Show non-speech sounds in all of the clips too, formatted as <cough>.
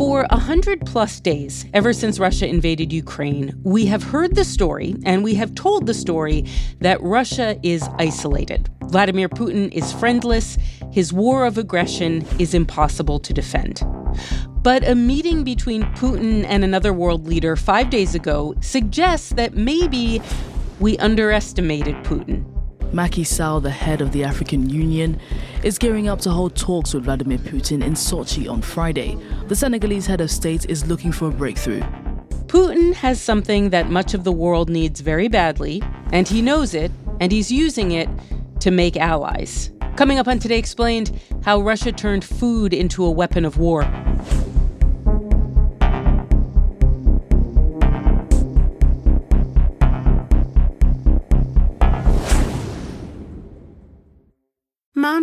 For a hundred plus days, ever since Russia invaded Ukraine, we have heard the story and we have told the story that Russia is isolated. Vladimir Putin is friendless. His war of aggression is impossible to defend. But a meeting between Putin and another world leader five days ago suggests that maybe we underestimated Putin. Macky Sall, the head of the African Union, is gearing up to hold talks with Vladimir Putin in Sochi on Friday. The Senegalese head of state is looking for a breakthrough. Putin has something that much of the world needs very badly, and he knows it, and he's using it to make allies. Coming up on Today Explained, how Russia turned food into a weapon of war.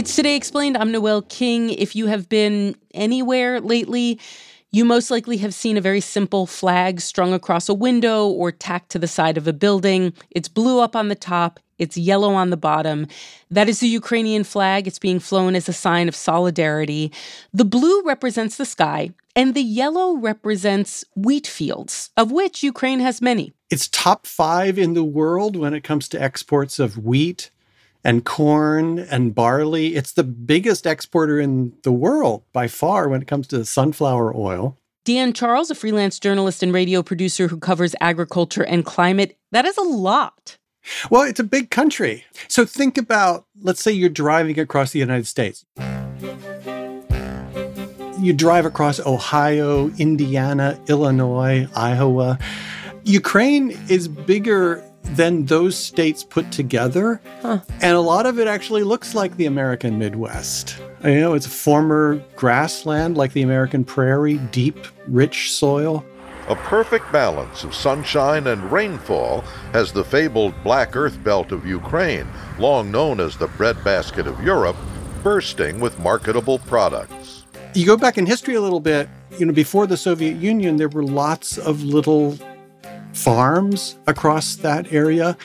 It's Today Explained. I'm Noel King. If you have been anywhere lately, you most likely have seen a very simple flag strung across a window or tacked to the side of a building. It's blue up on the top, it's yellow on the bottom. That is the Ukrainian flag. It's being flown as a sign of solidarity. The blue represents the sky, and the yellow represents wheat fields, of which Ukraine has many. It's top five in the world when it comes to exports of wheat and corn and barley. It's the biggest exporter in the world by far when it comes to sunflower oil. Dan Charles, a freelance journalist and radio producer who covers agriculture and climate, that is a lot. Well, it's a big country. So think about, let's say you're driving across the United States. You drive across Ohio, Indiana, Illinois, Iowa. Ukraine is bigger than those states put together. Huh. And a lot of it actually looks like the American Midwest. You know, it's former grassland like the American prairie, deep, rich soil. A perfect balance of sunshine and rainfall has the fabled black earth belt of Ukraine, long known as the breadbasket of Europe, bursting with marketable products. You go back in history a little bit, you know, before the Soviet Union, there were lots of little farms across that area.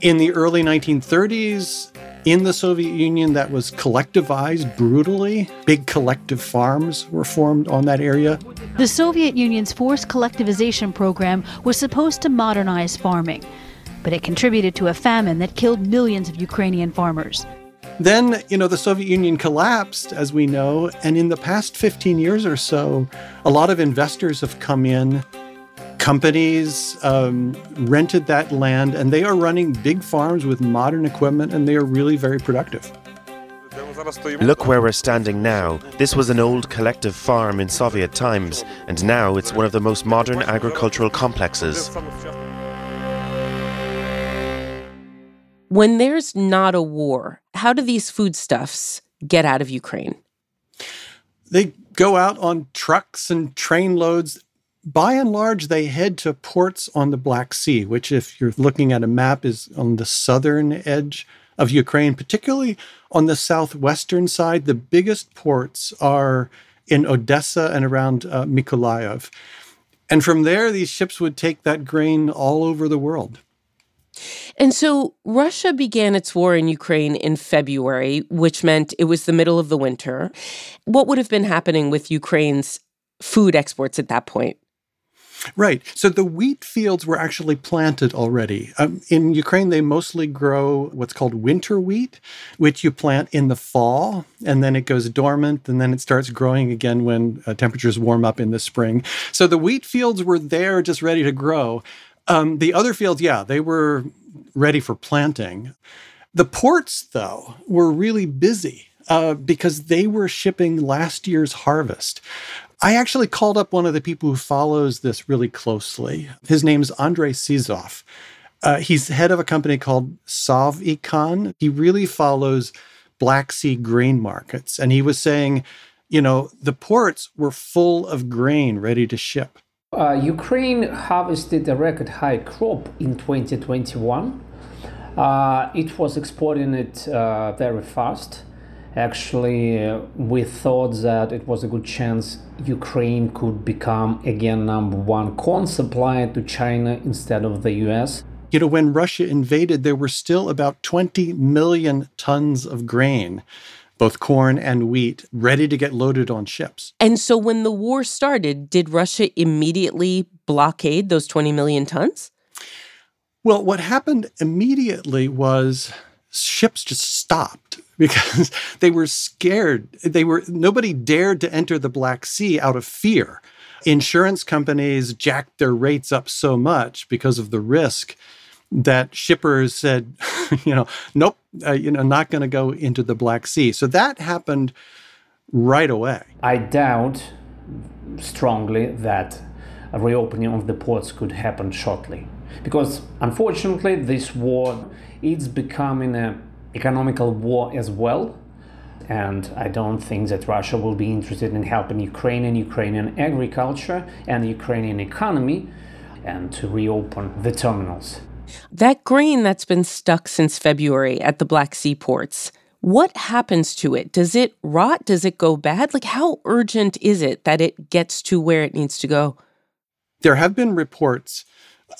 In the early 1930s, in the Soviet Union, that was collectivized brutally. Big collective farms were formed on that area. The Soviet Union's forced collectivization program was supposed to modernize farming, but it contributed to a famine that killed millions of Ukrainian farmers. Then, you know, the Soviet Union collapsed, as we know, and in the past 15 years or so, a lot of investors have come in companies um, rented that land and they are running big farms with modern equipment and they are really very productive. Look where we're standing now. This was an old collective farm in Soviet times, and now it's one of the most modern agricultural complexes. When there's not a war, how do these foodstuffs get out of Ukraine? They go out on trucks and train loads by and large, they head to ports on the Black Sea, which, if you're looking at a map, is on the southern edge of Ukraine, particularly on the southwestern side. The biggest ports are in Odessa and around uh, Mykolaiv. And from there, these ships would take that grain all over the world. And so Russia began its war in Ukraine in February, which meant it was the middle of the winter. What would have been happening with Ukraine's food exports at that point? Right. So the wheat fields were actually planted already. Um, in Ukraine, they mostly grow what's called winter wheat, which you plant in the fall and then it goes dormant and then it starts growing again when uh, temperatures warm up in the spring. So the wheat fields were there just ready to grow. Um, the other fields, yeah, they were ready for planting. The ports, though, were really busy. Uh, because they were shipping last year's harvest. I actually called up one of the people who follows this really closely. His name's Andrei Sizov. Uh, he's head of a company called Sovecon. He really follows Black Sea grain markets. And he was saying, you know, the ports were full of grain ready to ship. Uh, Ukraine harvested a record high crop in 2021. Uh, it was exporting it uh, very fast. Actually, uh, we thought that it was a good chance Ukraine could become again number one corn supplier to China instead of the US. You know, when Russia invaded, there were still about 20 million tons of grain, both corn and wheat, ready to get loaded on ships. And so when the war started, did Russia immediately blockade those 20 million tons? Well, what happened immediately was ships just stopped because <laughs> they were scared. They were nobody dared to enter the Black Sea out of fear. Insurance companies jacked their rates up so much because of the risk that shippers said, <laughs> you know, nope, uh, you know, not going to go into the Black Sea. So that happened right away. I doubt strongly that a reopening of the ports could happen shortly because unfortunately this war is becoming an economical war as well and I don't think that Russia will be interested in helping Ukraine and Ukrainian agriculture and Ukrainian economy and to reopen the terminals. That grain that's been stuck since February at the Black Sea ports, what happens to it? Does it rot? Does it go bad? Like, how urgent is it that it gets to where it needs to go? There have been reports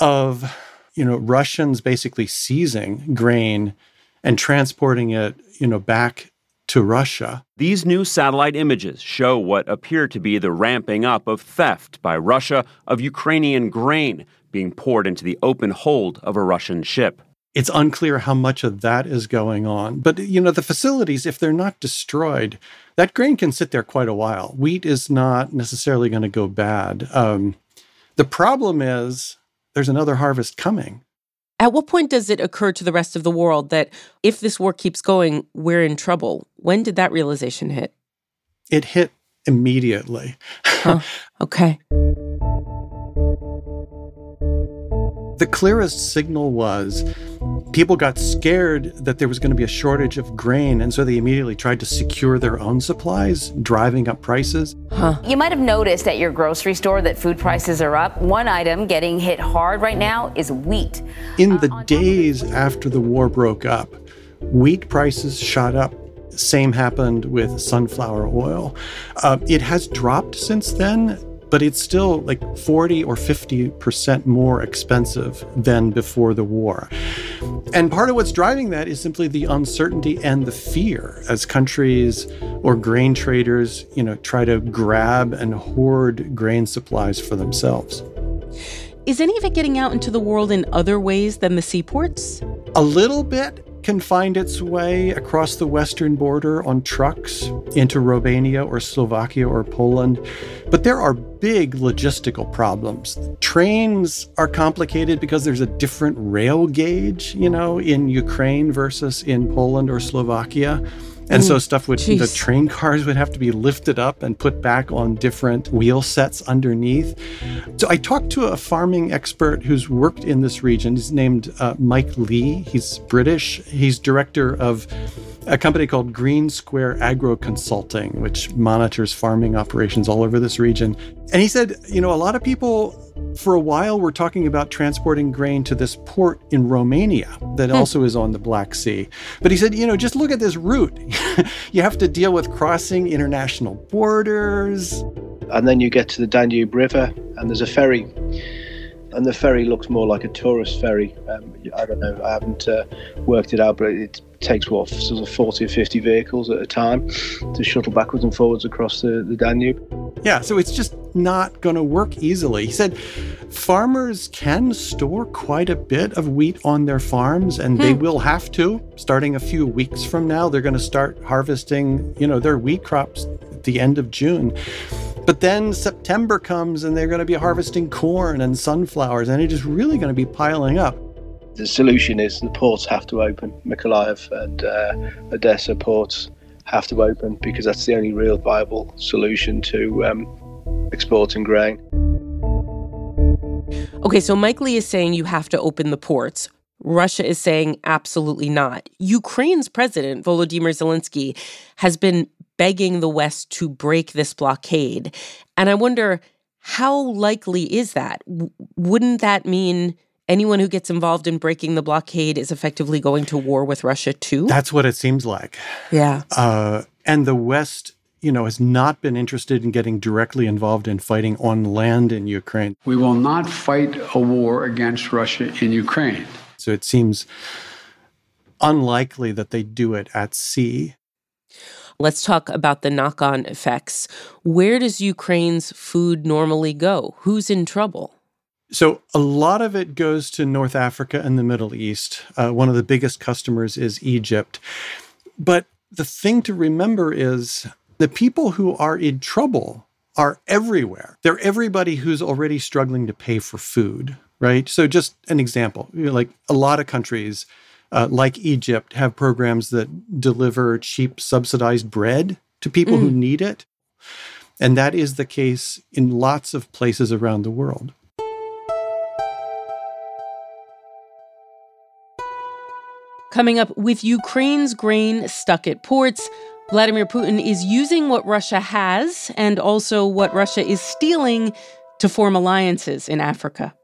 of, you know, Russians basically seizing grain and transporting it, you know, back to Russia. These new satellite images show what appear to be the ramping up of theft by Russia of Ukrainian grain being poured into the open hold of a Russian ship. It's unclear how much of that is going on. But, you know, the facilities, if they're not destroyed, that grain can sit there quite a while. Wheat is not necessarily going to go bad. Um, the problem is there's another harvest coming. At what point does it occur to the rest of the world that if this war keeps going, we're in trouble? When did that realization hit? It hit immediately. <laughs> Okay. The clearest signal was people got scared that there was going to be a shortage of grain, and so they immediately tried to secure their own supplies, driving up prices. Huh. You might have noticed at your grocery store that food prices are up. One item getting hit hard right now is wheat. In the uh, days after the war broke up, wheat prices shot up same happened with sunflower oil. Uh, it has dropped since then, but it's still like 40 or 50% more expensive than before the war. And part of what's driving that is simply the uncertainty and the fear as countries or grain traders, you know, try to grab and hoard grain supplies for themselves. Is any of it getting out into the world in other ways than the seaports? A little bit can find its way across the western border on trucks into Romania or Slovakia or Poland. But there are big logistical problems. Trains are complicated because there's a different rail gauge, you know, in Ukraine versus in Poland or Slovakia. And so stuff would Jeez. the train cars would have to be lifted up and put back on different wheel sets underneath. So I talked to a farming expert who's worked in this region. He's named uh, Mike Lee. He's British. He's director of a company called Green Square Agro Consulting, which monitors farming operations all over this region. And he said, you know, a lot of people for a while we're talking about transporting grain to this port in Romania that hmm. also is on the Black Sea. But he said, you know, just look at this route. <laughs> you have to deal with crossing international borders. And then you get to the Danube River, and there's a ferry. And the ferry looks more like a tourist ferry. Um, I don't know, I haven't uh, worked it out, but it takes what, sort of 40 or 50 vehicles at a time to shuttle backwards and forwards across the, the Danube. Yeah, so it's just not going to work easily. He said farmers can store quite a bit of wheat on their farms and hmm. they will have to starting a few weeks from now. They're going to start harvesting, you know, their wheat crops at the end of June. But then September comes and they're going to be harvesting corn and sunflowers and it is really going to be piling up. The solution is the ports have to open. Mykolaiv and uh, Odessa ports have to open because that's the only real viable solution to um, exporting grain. Okay, so Mike Lee is saying you have to open the ports. Russia is saying absolutely not. Ukraine's president, Volodymyr Zelensky, has been begging the West to break this blockade. And I wonder how likely is that? W- wouldn't that mean anyone who gets involved in breaking the blockade is effectively going to war with Russia too? That's what it seems like. Yeah. Uh, and the West, you know, has not been interested in getting directly involved in fighting on land in Ukraine. We will not fight a war against Russia in Ukraine. So it seems unlikely that they do it at sea. Let's talk about the knock on effects. Where does Ukraine's food normally go? Who's in trouble? So, a lot of it goes to North Africa and the Middle East. Uh, one of the biggest customers is Egypt. But the thing to remember is the people who are in trouble are everywhere. They're everybody who's already struggling to pay for food, right? So, just an example like a lot of countries, uh, like Egypt, have programs that deliver cheap subsidized bread to people mm. who need it. And that is the case in lots of places around the world. Coming up, with Ukraine's grain stuck at ports, Vladimir Putin is using what Russia has and also what Russia is stealing to form alliances in Africa.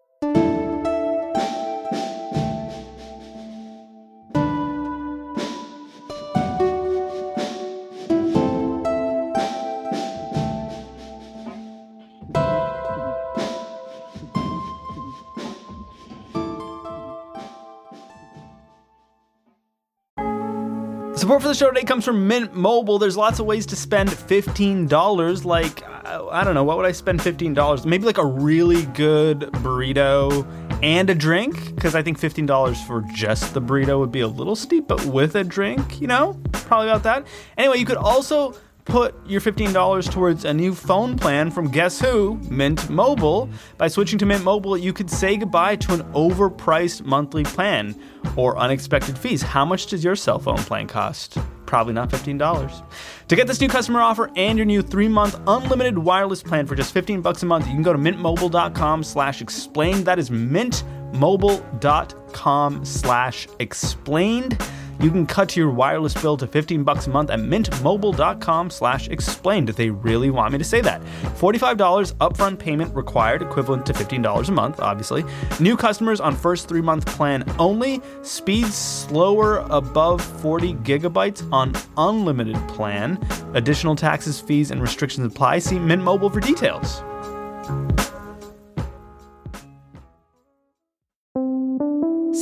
Support for the show today comes from Mint Mobile. There's lots of ways to spend $15. Like, I don't know, what would I spend $15? Maybe like a really good burrito and a drink, because I think $15 for just the burrito would be a little steep, but with a drink, you know, probably about that. Anyway, you could also put your $15 towards a new phone plan from guess who? Mint Mobile. By switching to Mint Mobile, you could say goodbye to an overpriced monthly plan or unexpected fees. How much does your cell phone plan cost? Probably not $15. To get this new customer offer and your new three-month unlimited wireless plan for just 15 bucks a month, you can go to mintmobile.com slash explained. That is mintmobile.com slash explained. You can cut your wireless bill to 15 bucks a month at mintmobile.com slash explained if they really want me to say that. $45 upfront payment required, equivalent to $15 a month, obviously. New customers on first three-month plan only. Speeds slower above 40 gigabytes on unlimited plan. Additional taxes, fees, and restrictions apply. See Mint Mobile for details.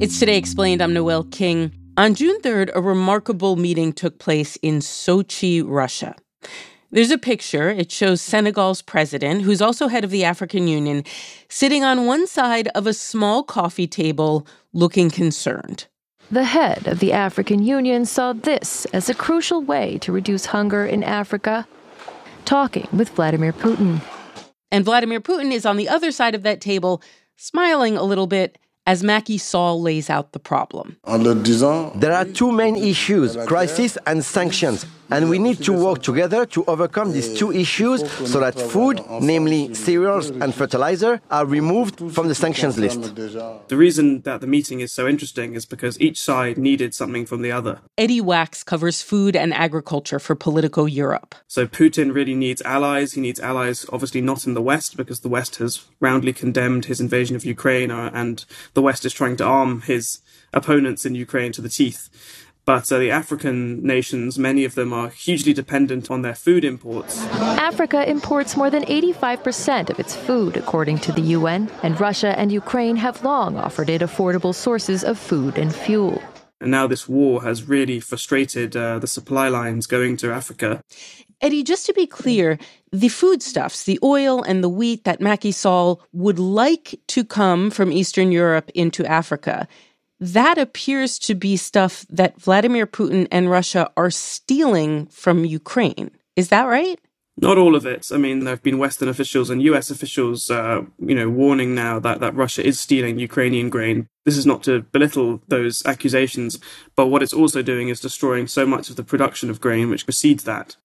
It's Today Explained. I'm Noel King. On June 3rd, a remarkable meeting took place in Sochi, Russia. There's a picture. It shows Senegal's president, who's also head of the African Union, sitting on one side of a small coffee table looking concerned. The head of the African Union saw this as a crucial way to reduce hunger in Africa, talking with Vladimir Putin. And Vladimir Putin is on the other side of that table, smiling a little bit as Macky Sall lays out the problem. There are two main issues crisis and sanctions. And we need to work together to overcome these two issues so that food, namely cereals and fertilizer, are removed from the sanctions list. The reason that the meeting is so interesting is because each side needed something from the other. Eddie Wax covers food and agriculture for Politico Europe. So Putin really needs allies. He needs allies, obviously not in the West, because the West has roundly condemned his invasion of Ukraine, uh, and the West is trying to arm his opponents in Ukraine to the teeth. But uh, the African nations, many of them are hugely dependent on their food imports. Africa imports more than 85% of its food, according to the UN, and Russia and Ukraine have long offered it affordable sources of food and fuel. And now this war has really frustrated uh, the supply lines going to Africa. Eddie, just to be clear, the foodstuffs, the oil and the wheat that Macky Sall would like to come from Eastern Europe into Africa, that appears to be stuff that Vladimir Putin and Russia are stealing from Ukraine. Is that right? Not all of it. I mean, there have been Western officials and U.S. officials, uh, you know, warning now that, that Russia is stealing Ukrainian grain. This is not to belittle those accusations, but what it's also doing is destroying so much of the production of grain which precedes that.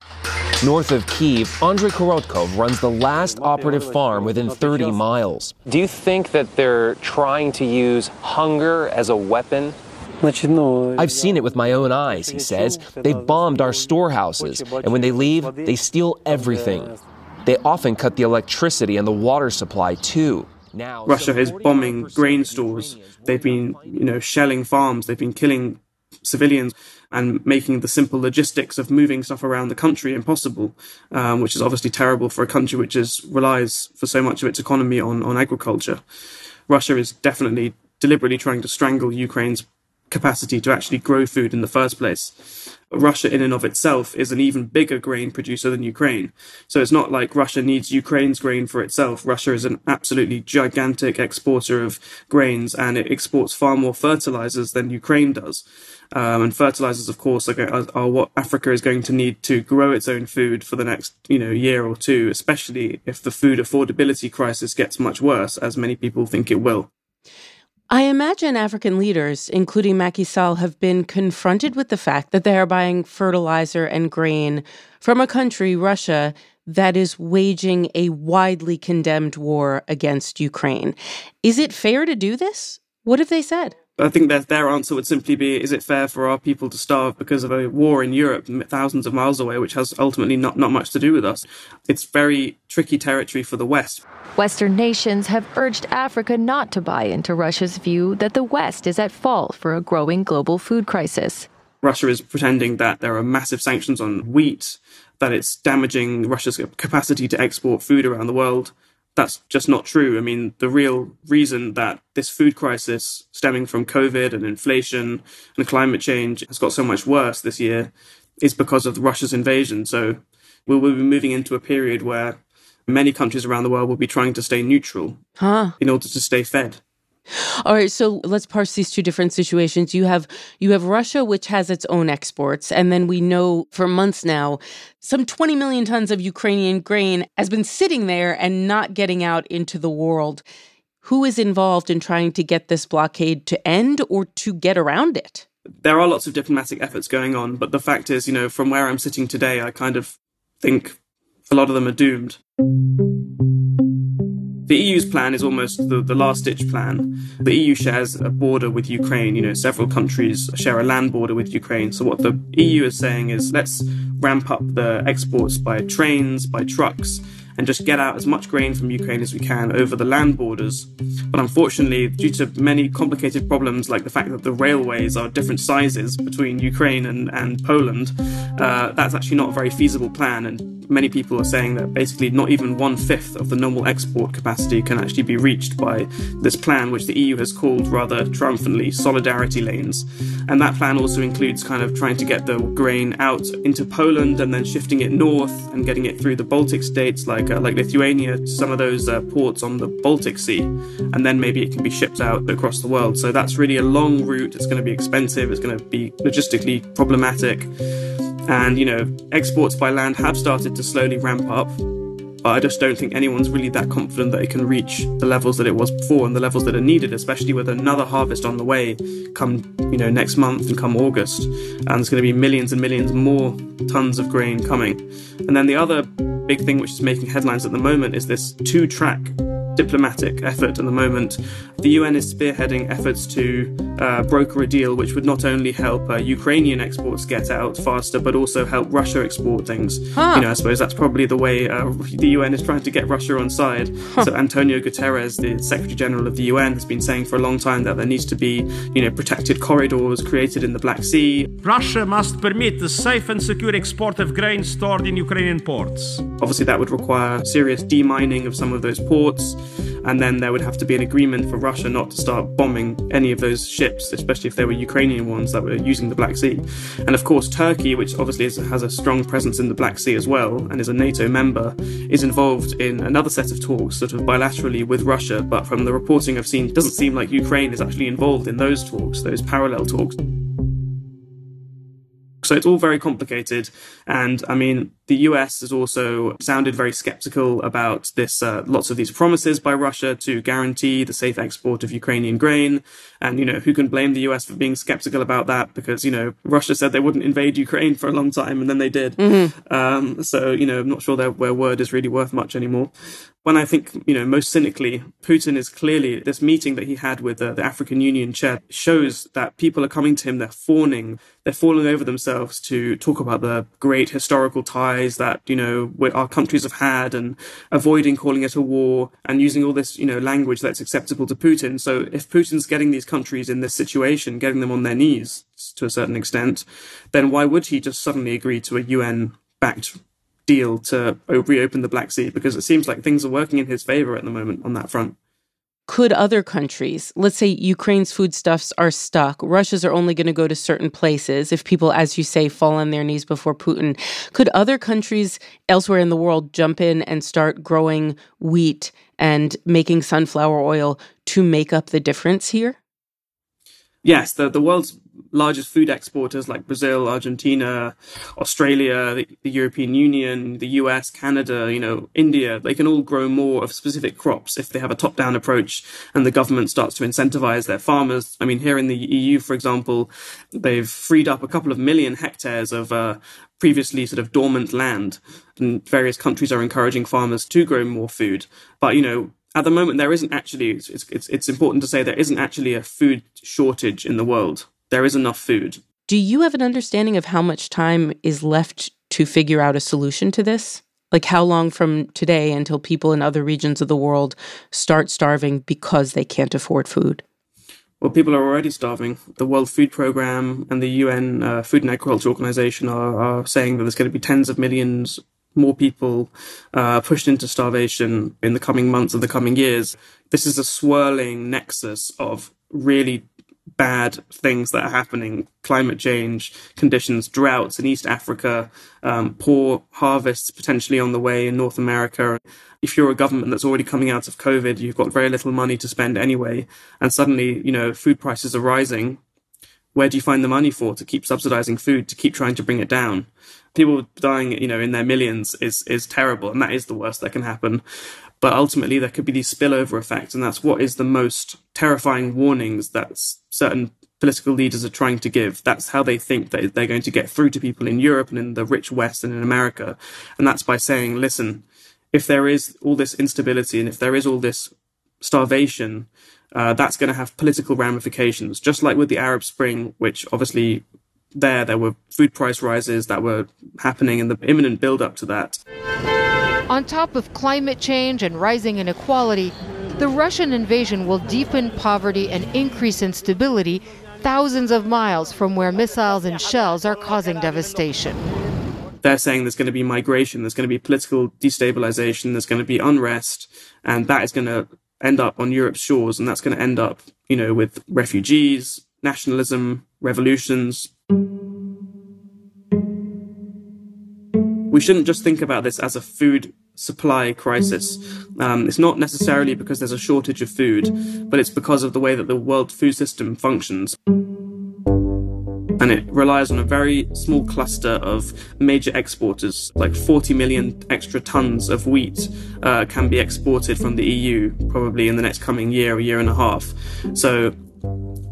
North of Kiev, Andrei Korotkov runs the last operative farm within 30 miles. Do you think that they're trying to use hunger as a weapon I've seen it with my own eyes, he says. They've bombed our storehouses, and when they leave, they steal everything. They often cut the electricity and the water supply too. Now, Russia is bombing grain stores. They've been, you know, shelling farms. They've been killing civilians and making the simple logistics of moving stuff around the country impossible, um, which is obviously terrible for a country which is relies for so much of its economy on, on agriculture. Russia is definitely deliberately trying to strangle Ukraine's capacity to actually grow food in the first place. Russia, in and of itself, is an even bigger grain producer than Ukraine. So it's not like Russia needs Ukraine's grain for itself. Russia is an absolutely gigantic exporter of grains and it exports far more fertilizers than Ukraine does. Um, and fertilizers, of course, are, are, what Africa is going to need to grow its own food for the next, you know, year or two, especially if the food affordability crisis gets much worse, as many people think it will. I imagine African leaders, including Macky Sall, have been confronted with the fact that they are buying fertilizer and grain from a country, Russia, that is waging a widely condemned war against Ukraine. Is it fair to do this? What have they said? I think their, their answer would simply be Is it fair for our people to starve because of a war in Europe, thousands of miles away, which has ultimately not, not much to do with us? It's very tricky territory for the West. Western nations have urged Africa not to buy into Russia's view that the West is at fault for a growing global food crisis. Russia is pretending that there are massive sanctions on wheat, that it's damaging Russia's capacity to export food around the world that's just not true. I mean, the real reason that this food crisis stemming from COVID and inflation and climate change has got so much worse this year is because of Russia's invasion. So we'll, we'll be moving into a period where many countries around the world will be trying to stay neutral huh. in order to stay fed. All right, so let's parse these two different situations. You have you have Russia which has its own exports and then we know for months now some 20 million tons of Ukrainian grain has been sitting there and not getting out into the world. Who is involved in trying to get this blockade to end or to get around it? There are lots of diplomatic efforts going on, but the fact is, you know, from where I'm sitting today, I kind of think a lot of them are doomed. The EU's plan is almost the, the last ditch plan. The EU shares a border with Ukraine. You know, several countries share a land border with Ukraine. So what the EU is saying is let's ramp up the exports by trains, by trucks, and just get out as much grain from Ukraine as we can over the land borders. But unfortunately, due to many complicated problems like the fact that the railways are different sizes between Ukraine and, and Poland, uh, that's actually not a very feasible plan. And many people are saying that basically not even one fifth of the normal export capacity can actually be reached by this plan, which the EU has called rather triumphantly solidarity lanes. And that plan also includes kind of trying to get the grain out into Poland and then shifting it north and getting it through the Baltic states like uh, like Lithuania, some of those uh, ports on the Baltic Sea, and then maybe it can be shipped out across the world. So that's really a long route. It's going to be expensive. It's going to be logistically problematic. And, you know, exports by land have started to slowly ramp up, but I just don't think anyone's really that confident that it can reach the levels that it was before and the levels that are needed, especially with another harvest on the way come, you know, next month and come August. And there's going to be millions and millions more tons of grain coming. And then the other big thing which is making headlines at the moment is this two track diplomatic effort at the moment. The UN is spearheading efforts to uh, broker a deal which would not only help uh, Ukrainian exports get out faster, but also help Russia export things. Huh. You know, I suppose that's probably the way uh, the UN is trying to get Russia on side. Huh. So Antonio Guterres, the Secretary General of the UN, has been saying for a long time that there needs to be, you know, protected corridors created in the Black Sea. Russia must permit the safe and secure export of grain stored in Ukrainian ports. Obviously, that would require serious demining of some of those ports and then there would have to be an agreement for Russia not to start bombing any of those ships, especially if they were Ukrainian ones that were using the Black Sea. And of course, Turkey, which obviously is, has a strong presence in the Black Sea as well and is a NATO member, is involved in another set of talks, sort of bilaterally with Russia. But from the reporting I've seen, it doesn't seem like Ukraine is actually involved in those talks, those parallel talks. So it's all very complicated. And I mean, the US has also sounded very skeptical about this, uh, lots of these promises by Russia to guarantee the safe export of Ukrainian grain. And, you know, who can blame the US for being skeptical about that? Because, you know, Russia said they wouldn't invade Ukraine for a long time and then they did. Mm-hmm. Um, so, you know, I'm not sure their, their word is really worth much anymore when I think, you know, most cynically, Putin is clearly this meeting that he had with the African Union chair shows that people are coming to him, they're fawning, they're falling over themselves to talk about the great historical ties that, you know, our countries have had and avoiding calling it a war and using all this, you know, language that's acceptable to Putin. So if Putin's getting these countries in this situation, getting them on their knees to a certain extent, then why would he just suddenly agree to a UN backed deal to reopen the Black Sea because it seems like things are working in his favor at the moment on that front. Could other countries, let's say Ukraine's foodstuffs are stuck, Russia's are only going to go to certain places if people, as you say, fall on their knees before Putin, could other countries elsewhere in the world jump in and start growing wheat and making sunflower oil to make up the difference here? Yes, the, the world's largest food exporters like Brazil, Argentina, Australia, the, the, European Union, the US, Canada, you know, India, they can all grow more of specific crops if they have a top down approach and the government starts to incentivize their farmers. I mean, here in the EU, for example, they've freed up a couple of million hectares of uh, previously sort of dormant land. And various countries are encouraging farmers to grow more food. But, you know, at the moment, there isn't actually, it's, it's, it's important to say there isn't actually a food shortage in the world there is enough food. Do you have an understanding of how much time is left to figure out a solution to this? Like how long from today until people in other regions of the world start starving because they can't afford food? Well, people are already starving. The World Food Programme and the UN uh, Food and Agriculture Organization are, are, saying that there's going to be tens of millions more people uh, pushed into starvation in the coming months of the coming years. This is a swirling nexus of really bad things that are happening climate change conditions droughts in east africa um, poor harvests potentially on the way in north america. If you're a government that's already coming out of covid you've got very little money to spend anyway and suddenly you know food prices are rising. Where do you find the money for? To keep subsidizing food to keep trying to bring it down. People dying you know in their millions is is terrible and that is the worst that can happen but ultimately, there could be these spillover effects, and that's what is the most terrifying warnings that certain political leaders are trying to give. That's how they think that they're going to get through to people in Europe and in the rich West and in America. And that's by saying, listen, if there is all this instability and if there is all this starvation, uh, that's going to have political ramifications, just like with the Arab Spring, which obviously there there were food price rises that were happening in the imminent build up to that. On top of climate change and rising inequality, the Russian invasion will deepen poverty and increase instability thousands of miles from where missiles and shells are causing devastation. They're saying there's going to be migration, there's going to be political destabilization, there's going to be unrest, and that is going to end up on Europe's shores, and that's going to end up, you know, with refugees, nationalism, revolutions. We shouldn't just think about this as a food supply crisis. Um, it's not necessarily because there's a shortage of food, but it's because of the way that the world food system functions. And it relies on a very small cluster of major exporters, like 40 million extra tons of wheat uh, can be exported from the EU probably in the next coming year or year and a half. So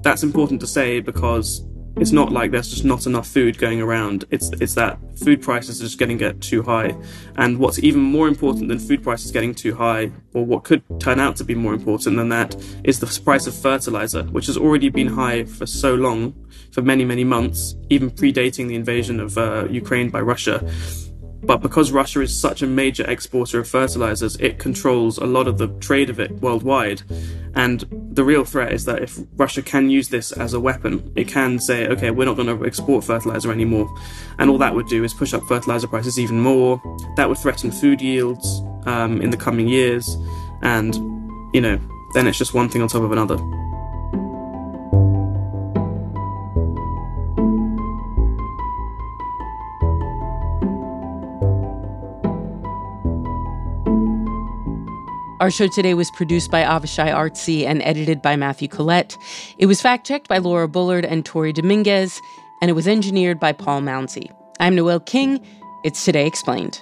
that's important to say because it's not like there's just not enough food going around. It's it's that food prices are just getting get too high. And what's even more important than food prices getting too high, or what could turn out to be more important than that, is the price of fertilizer, which has already been high for so long, for many many months, even predating the invasion of uh, Ukraine by Russia. But because Russia is such a major exporter of fertilizers, it controls a lot of the trade of it worldwide. And the real threat is that if Russia can use this as a weapon, it can say, okay, we're not going to export fertilizer anymore. And all that would do is push up fertilizer prices even more. That would threaten food yields um, in the coming years. And you know, then it's just one thing on top of another. Our show today was produced by Avishay Artsy and edited by Matthew Collette. It was fact checked by Laura Bullard and Tori Dominguez, and it was engineered by Paul Mounsey. I'm Noel King. It's Today Explained.